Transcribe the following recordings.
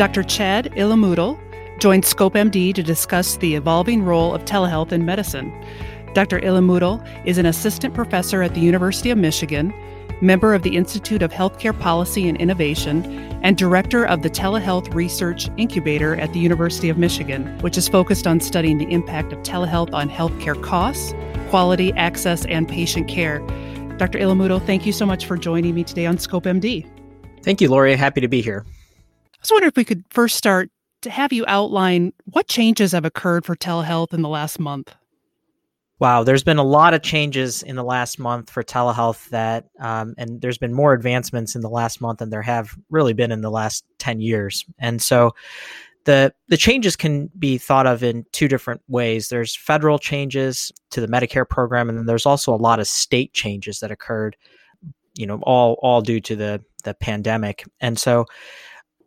Dr. Chad Ellimoottil joined ScopeMD to discuss the evolving role of telehealth in medicine. Dr. Ellimoottil is an assistant professor at the University of Michigan, member of the Institute of Healthcare Policy and Innovation, and director of the Telehealth Research Incubator at the University of Michigan, which is focused on studying the impact of telehealth on healthcare costs, quality, access, and patient care. Dr. Ellimoottil, thank you so much for joining me today on ScopeMD. Thank you, Lori. Happy to be here. I was wondering if we could first start to have you outline what changes have occurred for telehealth in the last month. Wow, there's been a lot of changes in the last month for telehealth that, um, and there's been more advancements in the last month than there have really been in the last 10 years. And so the, the changes can be thought of in two different ways. There's federal changes to the Medicare program, and then there's also a lot of state changes that occurred, you know, all, all due to the, the pandemic. And so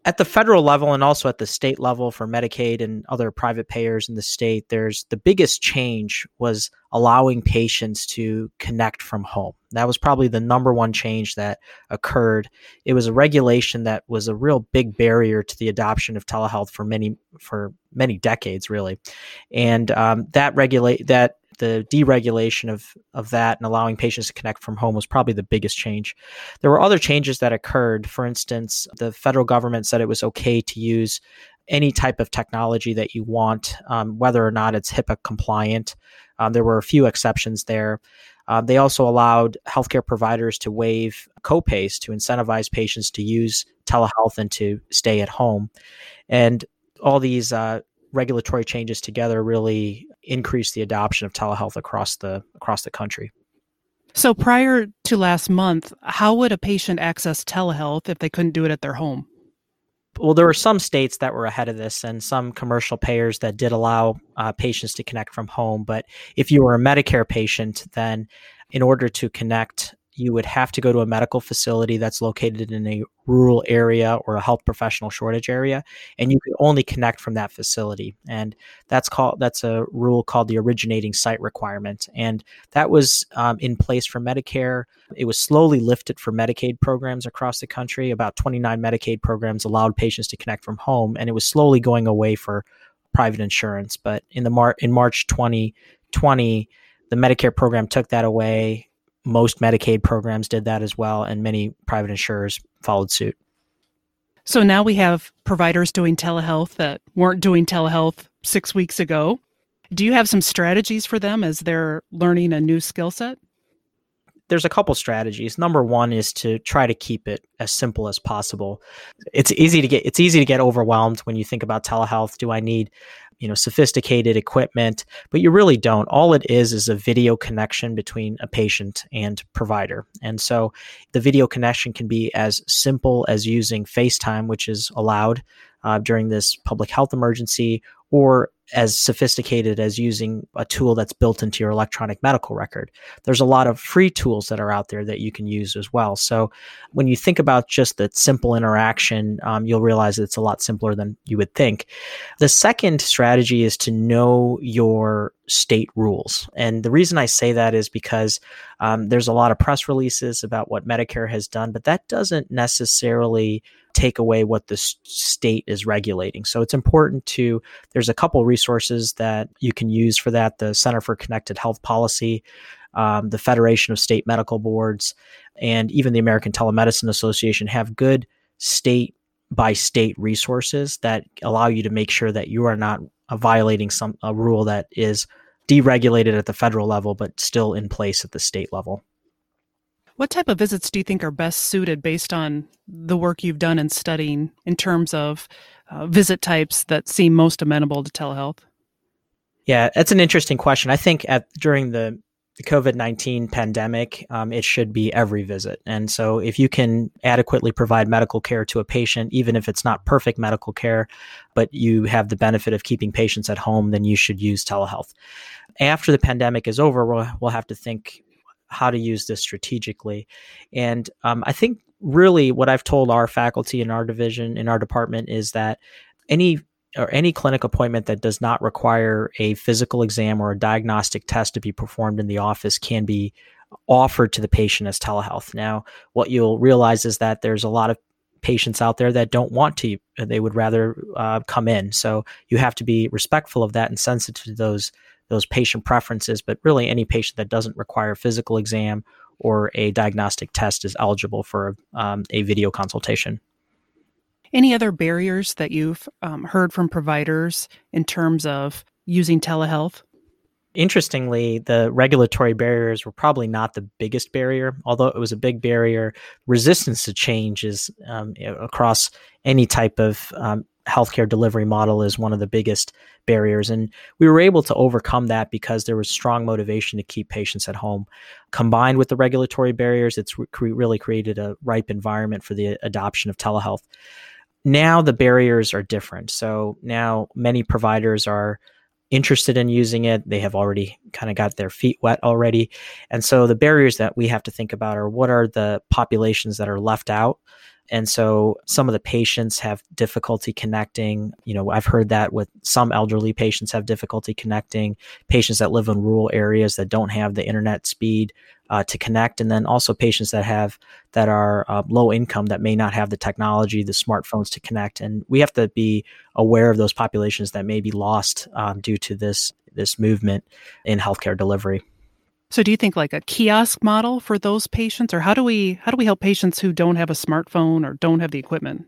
at the federal level and also at the state level for Medicaid and other private payers in the state, there's the biggest change was allowing patients to connect from home. That was probably the number one change that occurred. It was a regulation that was a real big barrier to the adoption of telehealth for many for many decades, really, and um, that regulate that the deregulation of of that and allowing patients to connect from home was probably the biggest change. There were other changes that occurred. For instance, the federal government said it was okay to use any type of technology that you want, um, whether or not it's HIPAA compliant. Um, there were a few exceptions there. Uh, they also allowed healthcare providers to waive copays to incentivize patients to use telehealth and to stay at home. And all these uh, regulatory changes together really increase the adoption of telehealth across the across the country. So prior to last month, how would a patient access telehealth if they couldn't do it at their home? Well, there were some states that were ahead of this and some commercial payers that did allow uh, patients to connect from home. But if you were a Medicare patient, then in order to connect you would have to go to a medical facility that's located in a rural area or a health professional shortage area and you could only connect from that facility. And that's called that's a rule called the originating site requirement. And that was um, in place for medicare. It was slowly lifted for medicaid programs across the country. About 29 medicaid programs allowed patients to connect from home and it was slowly going away for private insurance. But in the Mar- in march 2020 the medicare program took that away most Medicaid programs did that as well, and many private insurers followed suit. So now we have providers doing telehealth that weren't doing telehealth six weeks ago. Do you have some strategies for them as they're learning a new skill set? There's a couple strategies. Number one is to try to keep it as simple as possible. It's easy to get it's easy to get overwhelmed when you think about telehealth. Do I need you know sophisticated equipment but you really don't. All it is is a video connection between a patient and provider. And so the video connection can be as simple as using facetime which is allowed uh, during this public health emergency or as sophisticated as using a tool that's built into your electronic medical record. There's a lot of free tools that are out there that you can use as well. So when you think about just the simple interaction, um, you'll realize it's a lot simpler than you would think. The second strategy is to know your state rules. And the reason I say that is because um, there's a lot of press releases about what Medicare has done, but that doesn't necessarily take away what the state is regulating. So it's important to, there's a couple resources that you can use for that the Center for Connected Health Policy, um, the Federation of State Medical Boards, and even the American Telemedicine Association have good state by state resources that allow you to make sure that you are not violating some a rule that is deregulated at the federal level but still in place at the state level. What type of visits do you think are best suited based on the work you've done in studying in terms of uh, visit types that seem most amenable to telehealth? Yeah, that's an interesting question. I think at during the the COVID 19 pandemic, um, it should be every visit. And so, if you can adequately provide medical care to a patient, even if it's not perfect medical care, but you have the benefit of keeping patients at home, then you should use telehealth. After the pandemic is over, we'll, we'll have to think how to use this strategically. And um, I think really what I've told our faculty in our division, in our department, is that any or any clinic appointment that does not require a physical exam or a diagnostic test to be performed in the office can be offered to the patient as telehealth. Now, what you'll realize is that there's a lot of patients out there that don't want to they would rather uh, come in. So you have to be respectful of that and sensitive to those those patient preferences. But really any patient that doesn't require a physical exam or a diagnostic test is eligible for um, a video consultation any other barriers that you've um, heard from providers in terms of using telehealth Interestingly, the regulatory barriers were probably not the biggest barrier, although it was a big barrier. Resistance to change is um, across any type of um, healthcare delivery model is one of the biggest barriers. And we were able to overcome that because there was strong motivation to keep patients at home. Combined with the regulatory barriers, it's re- really created a ripe environment for the adoption of telehealth. Now the barriers are different. So now many providers are interested in using it. They have already kind of got their feet wet already. And so the barriers that we have to think about are what are the populations that are left out? And so some of the patients have difficulty connecting. You know, I've heard that with some elderly patients have difficulty connecting, patients that live in rural areas that don't have the internet speed uh, to connect, and then also patients that have that are uh, low income that may not have the technology, the smartphones to connect. And we have to be aware of those populations that may be lost um, due to this this movement in healthcare delivery. So do you think like a kiosk model for those patients or how do we how do we help patients who don't have a smartphone or don't have the equipment?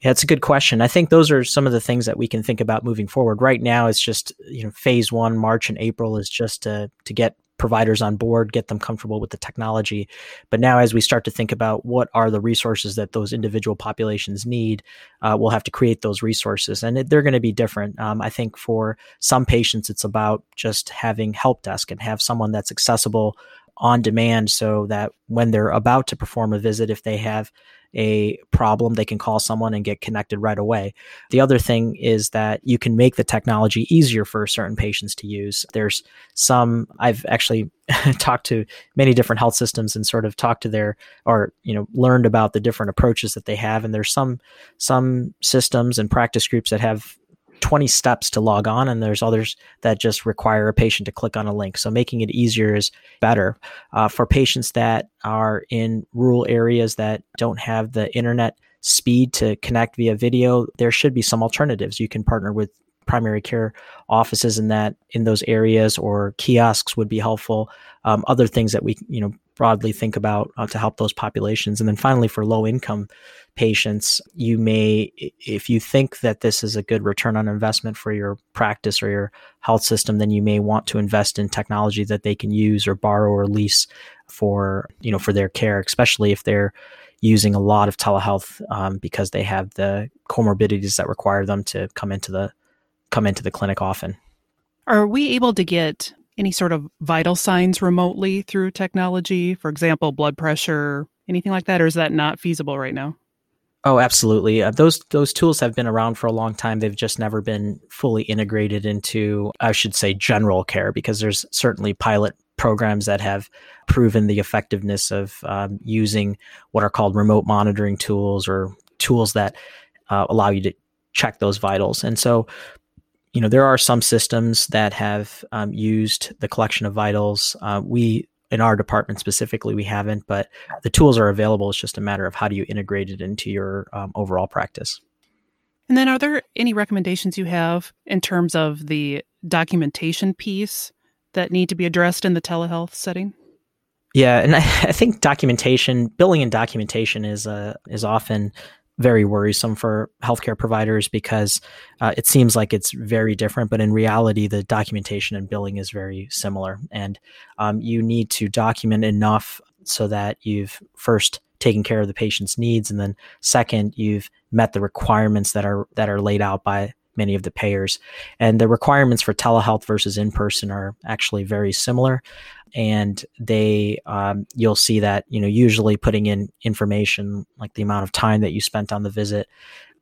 Yeah, it's a good question. I think those are some of the things that we can think about moving forward. Right now, it's just you know phase one, March and April is just to to get providers on board, get them comfortable with the technology. But now, as we start to think about what are the resources that those individual populations need, uh, we'll have to create those resources, and they're going to be different. Um, I think for some patients, it's about just having help desk and have someone that's accessible on demand so that when they're about to perform a visit, if they have a problem, they can call someone and get connected right away. The other thing is that you can make the technology easier for certain patients to use. There's some, I've actually talked to many different health systems and sort of talked to their, or, you know, learned about the different approaches that they have. And there's some, some systems and practice groups that have 20 steps to log on, and there's others that just require a patient to click on a link. So making it easier is better. Uh, for patients that are in rural areas that don't have the internet speed to connect via video, there should be some alternatives. You can partner with primary care offices in that in those areas or kiosks would be helpful um, other things that we you know broadly think about uh, to help those populations and then finally for low income patients, you may, if you think that this is a good return on investment for your practice or your health system, then you may want to invest in technology that they can use or borrow or lease for, you know, for their care, especially if they're using a lot of telehealth um, because they have the comorbidities that require them to come into the come into the clinic often. Are we able to get any sort of vital signs remotely through technology? For example, blood pressure, anything like that, or is that not feasible right now? Oh, absolutely. Uh, those those tools have been around for a long time. They've just never been fully integrated into, I should say, general care because there's certainly pilot programs that have proven the effectiveness of um, using what are called remote monitoring tools or tools that uh, allow you to check those vitals. And so, you know, there are some systems that have um, used the collection of vitals. Uh, we in our department specifically, we haven't, but the tools are available. It's just a matter of how do you integrate it into your um, overall practice. And then, are there any recommendations you have in terms of the documentation piece that need to be addressed in the telehealth setting? Yeah, and I, I think documentation, billing and documentation is uh, is often very worrisome for healthcare providers because uh, it seems like it's very different, but in reality, the documentation and billing is very similar. And um, you need to document enough so that you've first taken care of the patient's needs, and then second, you've met the requirements that are that are laid out by many of the payers. And the requirements for telehealth versus in person are actually very similar. And they um, you'll see that you know usually putting in information like the amount of time that you spent on the visit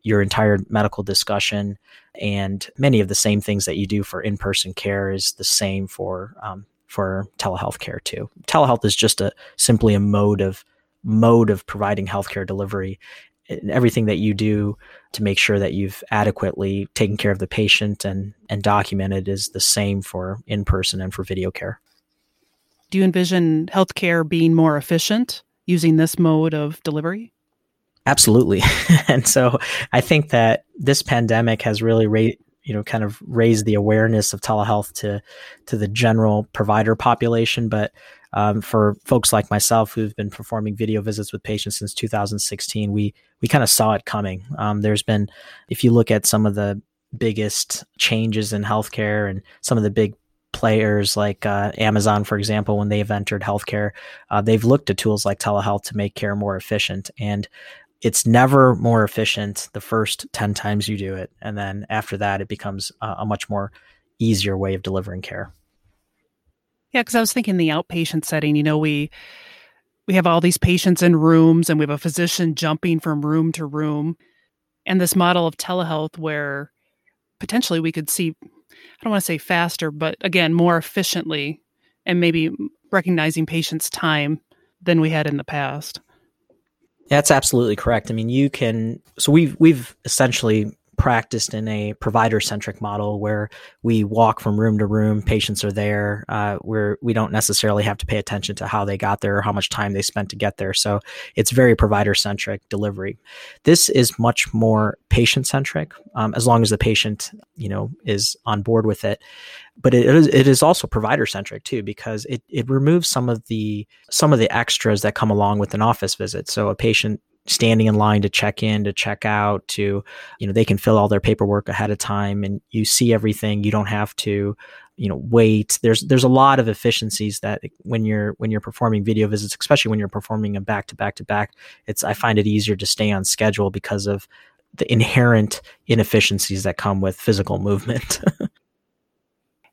your entire medical discussion and many of the same things that you do for in-person care is the same for um, for telehealth care too. Telehealth is just a simply a mode of mode of providing healthcare delivery. And everything that you do to make sure that you've adequately taken care of the patient and and documented is the same for in person and for video care do you envision healthcare being more efficient using this mode of delivery? Absolutely. and so I think that this pandemic has really raised you know kind of raised the awareness of telehealth to to the general provider population but um, for folks like myself who've been performing video visits with patients since 2016 we we kind of saw it coming um, there's been if you look at some of the biggest changes in healthcare and some of the big players like uh, Amazon, for example, when they've entered healthcare, uh, they've looked at tools like telehealth to make care more efficient. And it's never more efficient the first 10 times you do it. And then after that, it becomes a, a much more easier way of delivering care. Yeah, because I was thinking the outpatient setting, you know, we we have all these patients in rooms and we have a physician jumping from room to room. And this model of telehealth where potentially we could see I don't want to say faster, but again, more efficiently and maybe recognizing patients' time than we had in the past. That's absolutely correct. I mean, you can. So we've we've essentially practiced in a provider centric model where we walk from room to room. Patients are there. Uh, where we don't necessarily have to pay attention to how they got there or how much time they spent to get there. So it's very provider centric delivery. This is much more patient centric, um, as long as the patient, you know, is on board with it. But it is, it is also provider centric too because it, it removes some of the some of the extras that come along with an office visit. So a patient standing in line to check in to check out to you know they can fill all their paperwork ahead of time and you see everything. You don't have to you know wait. There's there's a lot of efficiencies that when you're when you're performing video visits especially when you're performing a back to back to back it's i find it easier to stay on schedule because of the inherent inefficiencies that come with physical movement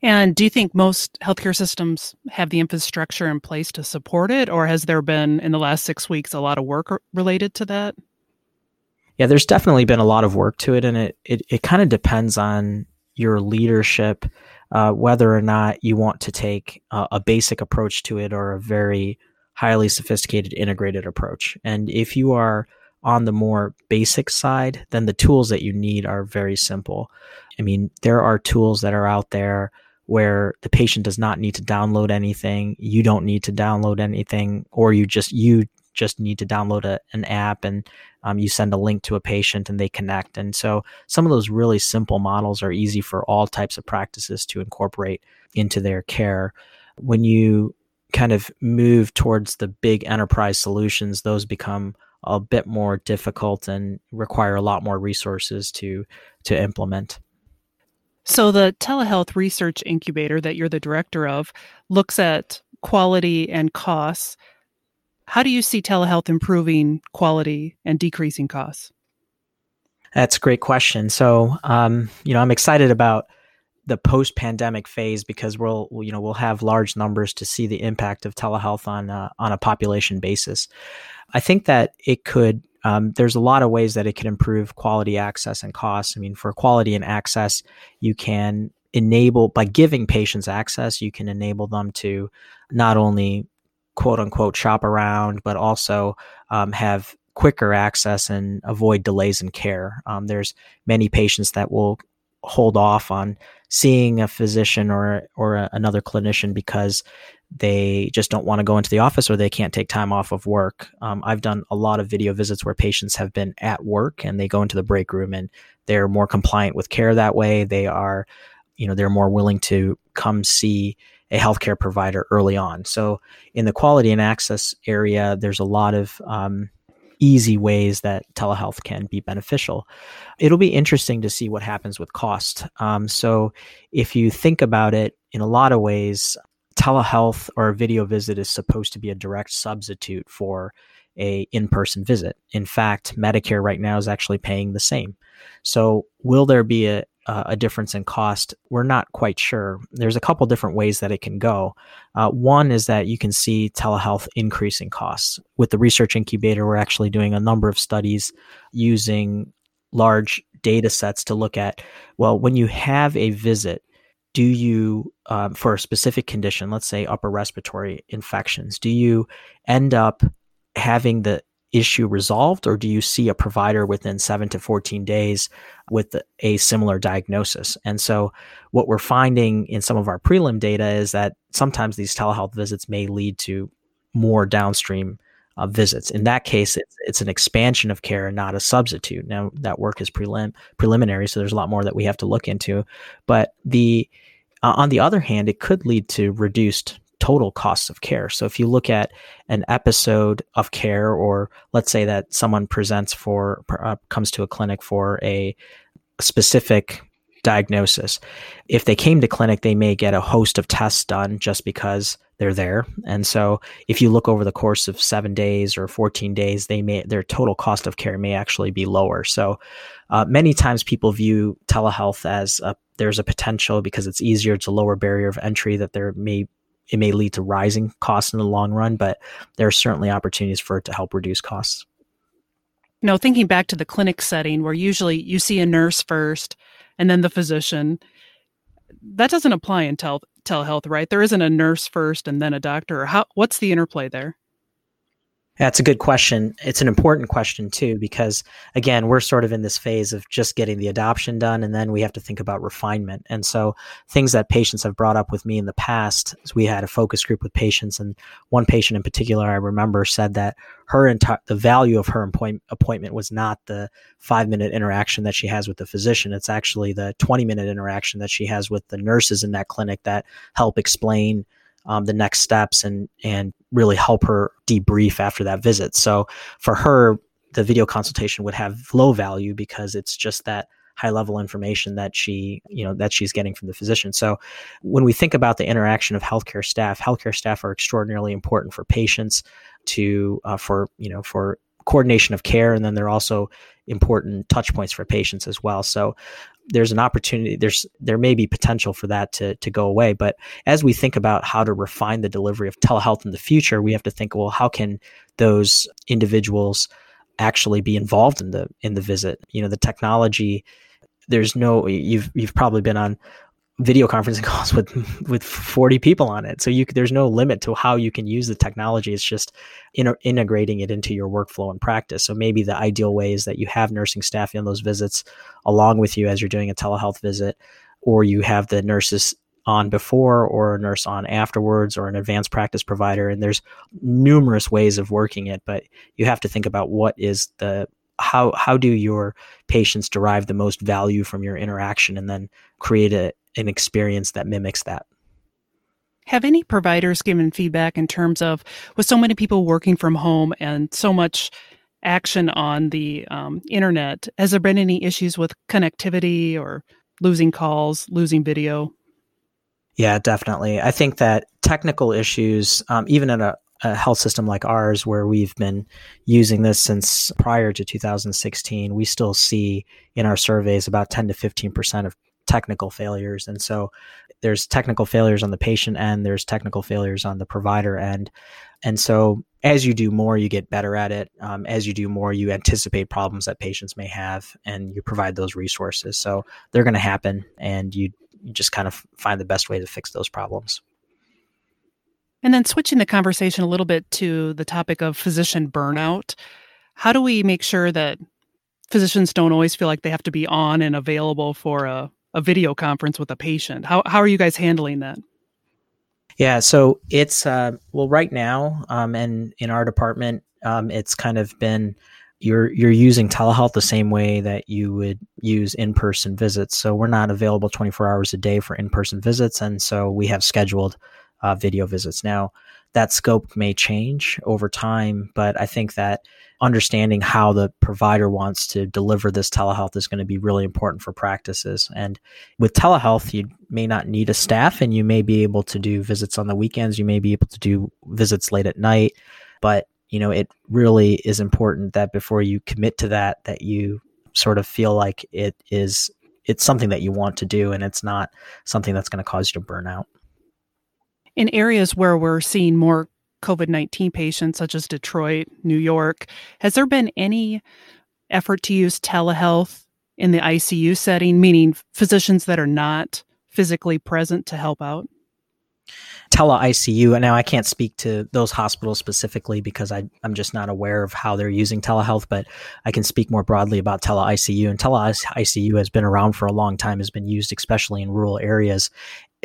And do you think most healthcare systems have the infrastructure in place to support it, or has there been in the last six weeks a lot of work related to that? Yeah, there's definitely been a lot of work to it, and it it, it kind of depends on your leadership, uh, whether or not you want to take a, a basic approach to it or a very highly sophisticated integrated approach. And if you are on the more basic side, then the tools that you need are very simple. I mean, there are tools that are out there where the patient does not need to download anything you don't need to download anything or you just you just need to download a, an app and um, you send a link to a patient and they connect. And so some of those really simple models are easy for all types of practices to incorporate into their care. When you kind of move towards the big enterprise solutions those become a bit more difficult and require a lot more resources to to implement so, the telehealth research incubator that you're the director of looks at quality and costs. How do you see telehealth improving quality and decreasing costs? That's a great question. So, um, you know, I'm excited about the post-pandemic phase because we'll, you know, we'll have large numbers to see the impact of telehealth on uh, on a population basis. I think that it could um, there's a lot of ways that it could improve quality access and costs. I mean, for quality and access, you can enable by giving patients access, you can enable them to not only quote unquote shop around, but also um, have quicker access and avoid delays in care. Um, there's many patients that will hold off on seeing a physician or or a, another clinician because they just don't want to go into the office or they can't take time off of work. Um, I've done a lot of video visits where patients have been at work and they go into the break room and they're more compliant with care that way. They are, you know, they're more willing to come see a healthcare provider early on. So in the quality and access area, there's a lot of um, easy ways that telehealth can be beneficial. It'll be interesting to see what happens with cost. Um, so if you think about it in a lot of ways, telehealth or a video visit is supposed to be a direct substitute for a in-person visit. In fact, Medicare right now is actually paying the same. So, will there be a a difference in cost? We're not quite sure. There's a couple different ways that it can go. Uh, one is that you can see telehealth increasing costs. With the research incubator, we're actually doing a number of studies using large data sets to look at well, when you have a visit, do you um, for a specific condition let's say upper respiratory infections do you end up having the issue resolved or do you see a provider within 7 to 14 days with a similar diagnosis and so what we're finding in some of our prelim data is that sometimes these telehealth visits may lead to more downstream uh, visits. In that case, it's, it's an expansion of care not a substitute. Now, that work is prelim- preliminary, so there's a lot more that we have to look into. But the uh, on the other hand, it could lead to reduced total costs of care. So if you look at an episode of care, or let's say that someone presents for uh, comes to a clinic for a specific diagnosis. If they came to clinic, they may get a host of tests done just because they're there. And so if you look over the course of seven days or 14 days, they may, their total cost of care may actually be lower. So uh, many times people view telehealth as a, there's a potential because it's easier, it's a lower barrier of entry that there may, it may lead to rising costs in the long run, but there are certainly opportunities for it to help reduce costs. You know, thinking back to the clinic setting where usually you see a nurse first and then the physician, that doesn't apply in tel- telehealth, right? There isn't a nurse first and then a doctor. How what's the interplay there? That's a good question. It's an important question too, because again, we're sort of in this phase of just getting the adoption done, and then we have to think about refinement. And so, things that patients have brought up with me in the past we had a focus group with patients, and one patient in particular I remember said that her entire the value of her appoint- appointment was not the five minute interaction that she has with the physician. It's actually the 20 minute interaction that she has with the nurses in that clinic that help explain um, the next steps and and really help her debrief after that visit. So for her, the video consultation would have low value because it's just that high level information that she you know that she's getting from the physician. So when we think about the interaction of healthcare staff healthcare staff are extraordinarily important for patients to uh, for you know for coordination of care. And then they're also important touch points for patients as well. So there's an opportunity there's there may be potential for that to to go away. But as we think about how to refine the delivery of telehealth in the future we have to think well how can those individuals actually be involved in the in the visit? You know the technology there's no you've you've probably been on video conferencing calls with with 40 people on it. So you there's no limit to how you can use the technology. It's just in, integrating it into your workflow and practice. So maybe the ideal way is that you have nursing staff in those visits along with you as you're doing a telehealth visit or you have the nurses on before or a nurse on afterwards or an advanced practice provider. And there's numerous ways of working it but you have to think about what is the how how do your patients derive the most value from your interaction and then create a, an experience that mimics that. Have any providers given feedback in terms of with so many people working from home and so much action on the um, internet? Has there been any issues with connectivity or losing calls, losing video? Yeah, definitely. I think that technical issues, um, even in a, a health system like ours, where we've been using this since prior to 2016, we still see in our surveys about 10 to 15 percent of technical failures. And so there's technical failures on the patient end, there's technical failures on the provider end. And so as you do more, you get better at it. Um, as you do more, you anticipate problems that patients may have and you provide those resources. So they're going to happen and you, you just kind of find the best way to fix those problems. And then switching the conversation a little bit to the topic of physician burnout, how do we make sure that physicians don't always feel like they have to be on and available for a a video conference with a patient. How how are you guys handling that? Yeah, so it's uh, well right now, um, and in our department, um, it's kind of been you're you're using telehealth the same way that you would use in-person visits. So we're not available 24 hours a day for in-person visits, and so we have scheduled uh, video visits. Now that scope may change over time, but I think that understanding how the provider wants to deliver this telehealth is going to be really important for practices. And with telehealth, you may not need a staff and you may be able to do visits on the weekends. You may be able to do visits late at night. But, you know, it really is important that before you commit to that, that you sort of feel like it is it's something that you want to do and it's not something that's going to cause you to burn out. In areas where we're seeing more COVID 19 patients, such as Detroit, New York. Has there been any effort to use telehealth in the ICU setting, meaning physicians that are not physically present to help out? Tele ICU, and now I can't speak to those hospitals specifically because I, I'm just not aware of how they're using telehealth, but I can speak more broadly about tele ICU. And tele ICU has been around for a long time, has been used especially in rural areas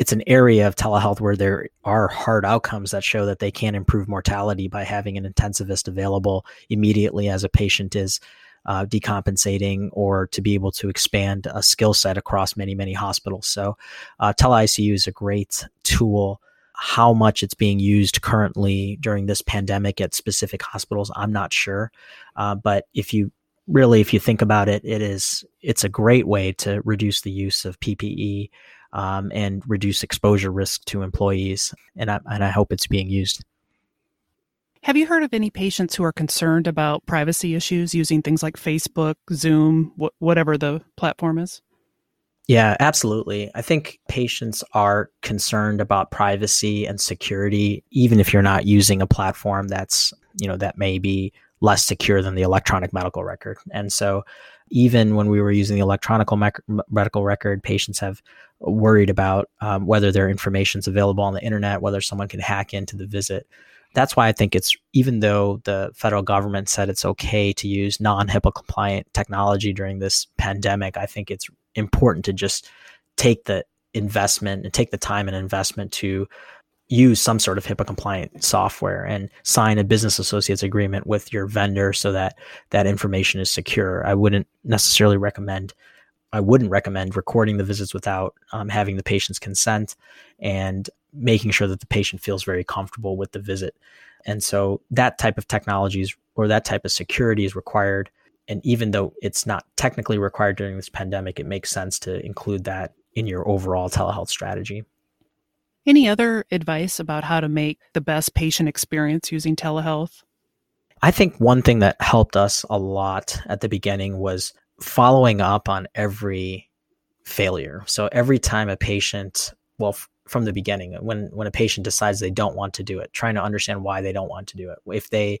it's an area of telehealth where there are hard outcomes that show that they can improve mortality by having an intensivist available immediately as a patient is uh, decompensating or to be able to expand a skill set across many, many hospitals. So, uh, is a great tool. How much it's being used currently during this pandemic at specific hospitals, I'm not sure. Uh, but if you really, if you think about it, it is it's a great way to reduce the use of PPE um, and reduce exposure risk to employees. And I, and I hope it's being used. Have you heard of any patients who are concerned about privacy issues using things like Facebook, Zoom, wh- whatever the platform is? Yeah, absolutely. I think patients are concerned about privacy and security, even if you're not using a platform that's, you know, that may be less secure than the electronic medical record. And so even when we were using the electronic medical record, patients have worried about um, whether their information is available on the internet, whether someone can hack into the visit. That's why I think it's even though the federal government said it's okay to use non HIPAA compliant technology during this pandemic, I think it's important to just take the investment and take the time and investment to use some sort of HIPAA compliant software and sign a business associates agreement with your vendor so that that information is secure. I wouldn't necessarily recommend I wouldn't recommend recording the visits without um, having the patient's consent and making sure that the patient feels very comfortable with the visit. And so that type of technologies or that type of security is required. And even though it's not technically required during this pandemic, it makes sense to include that in your overall telehealth strategy. Any other advice about how to make the best patient experience using telehealth? I think one thing that helped us a lot at the beginning was following up on every failure. So every time a patient, well, f- from the beginning, when when a patient decides they don't want to do it, trying to understand why they don't want to do it. If they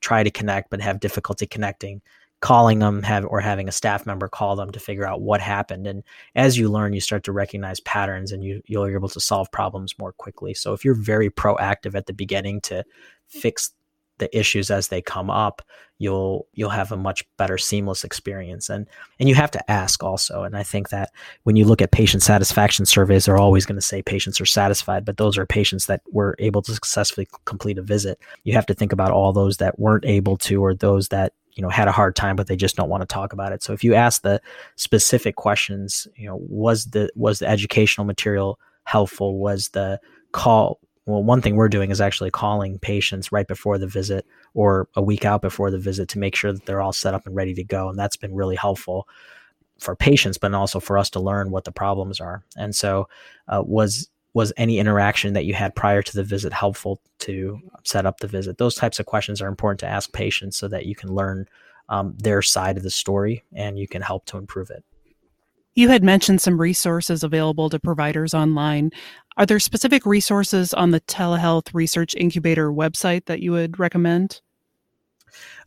try to connect but have difficulty connecting, calling them have or having a staff member call them to figure out what happened and as you learn you start to recognize patterns and you you're able to solve problems more quickly so if you're very proactive at the beginning to fix the issues as they come up you'll you'll have a much better seamless experience. And and you have to ask also. And i think that when you look at patient satisfaction surveys they're always going to say patients are satisfied but those are patients that were able to successfully complete a visit. You have to think about all those that weren't able to or those that you know had a hard time but they just don't want to talk about it. So if you ask the specific questions you know was the was the educational material helpful? Was the call well one thing we're doing is actually calling patients right before the visit or a week out before the visit to make sure that they're all set up and ready to go and that's been really helpful for patients but also for us to learn what the problems are and so uh, was was any interaction that you had prior to the visit helpful to set up the visit? Those types of questions are important to ask patients so that you can learn um, their side of the story and you can help to improve it. You had mentioned some resources available to providers online. Are there specific resources on the Telehealth Research Incubator website that you would recommend?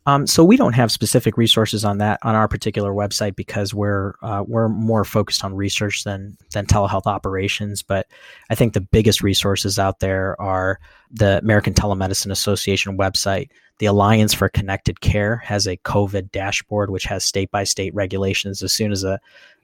Um, so we don't have specific resources on that on our particular website because we're uh, we're more focused on research than than telehealth operations. But I think the biggest resources out there are the American Telemedicine Association website. The Alliance for Connected Care has a COVID dashboard, which has state by state regulations. As soon as a,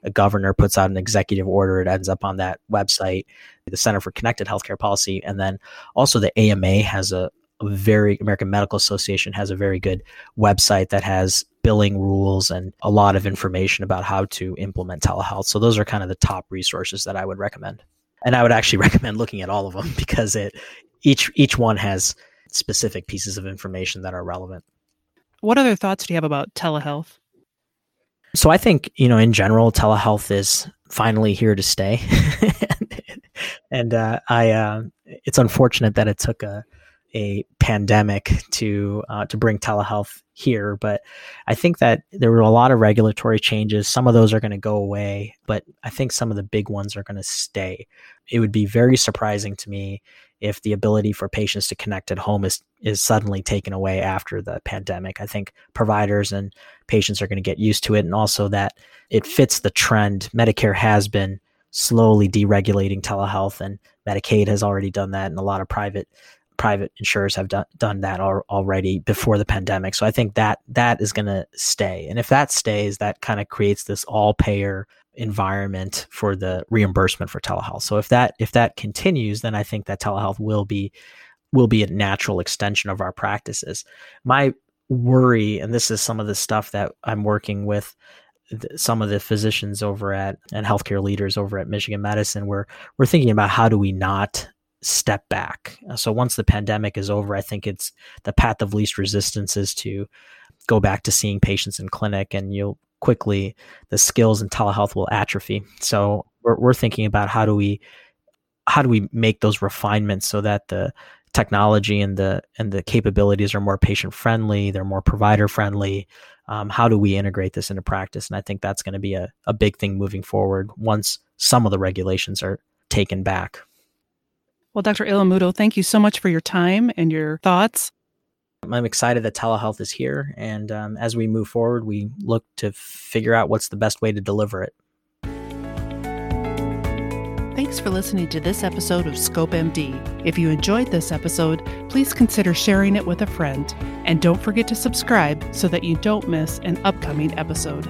a governor puts out an executive order, it ends up on that website. The Center for Connected Healthcare Policy, and then also the AMA has a, a very American Medical Association has a very good website that has billing rules and a lot of information about how to implement telehealth. So those are kind of the top resources that I would recommend. And I would actually recommend looking at all of them because it each each one has specific pieces of information that are relevant. What other thoughts do you have about telehealth? So I think, you know, in general telehealth is finally here to stay. and uh, I uh, it's unfortunate that it took a a pandemic to uh, to bring telehealth here, but I think that there were a lot of regulatory changes. Some of those are going to go away, but I think some of the big ones are going to stay. It would be very surprising to me if the ability for patients to connect at home is is suddenly taken away after the pandemic. I think providers and patients are going to get used to it, and also that it fits the trend. Medicare has been slowly deregulating telehealth, and Medicaid has already done that, and a lot of private private insurers have done done that al- already before the pandemic. So I think that that is going to stay. And if that stays, that kind of creates this all payer environment for the reimbursement for telehealth. So if that if that continues, then I think that telehealth will be will be a natural extension of our practices. My worry, and this is some of the stuff that I'm working with some of the physicians over at and healthcare leaders over at Michigan Medicine, we're we're thinking about how do we not step back. So once the pandemic is over, I think it's the path of least resistance is to go back to seeing patients in clinic, and you'll quickly the skills in telehealth will atrophy. So we're we're thinking about how do we how do we make those refinements so that the technology and the and the capabilities are more patient friendly they're more provider friendly um, how do we integrate this into practice and i think that's going to be a, a big thing moving forward once some of the regulations are taken back well dr Ellimoottil thank you so much for your time and your thoughts i'm excited that telehealth is here and um, as we move forward we look to figure out what's the best way to deliver it Thanks for listening to this episode of Scope MD. If you enjoyed this episode, please consider sharing it with a friend. And don't forget to subscribe so that you don't miss an upcoming episode.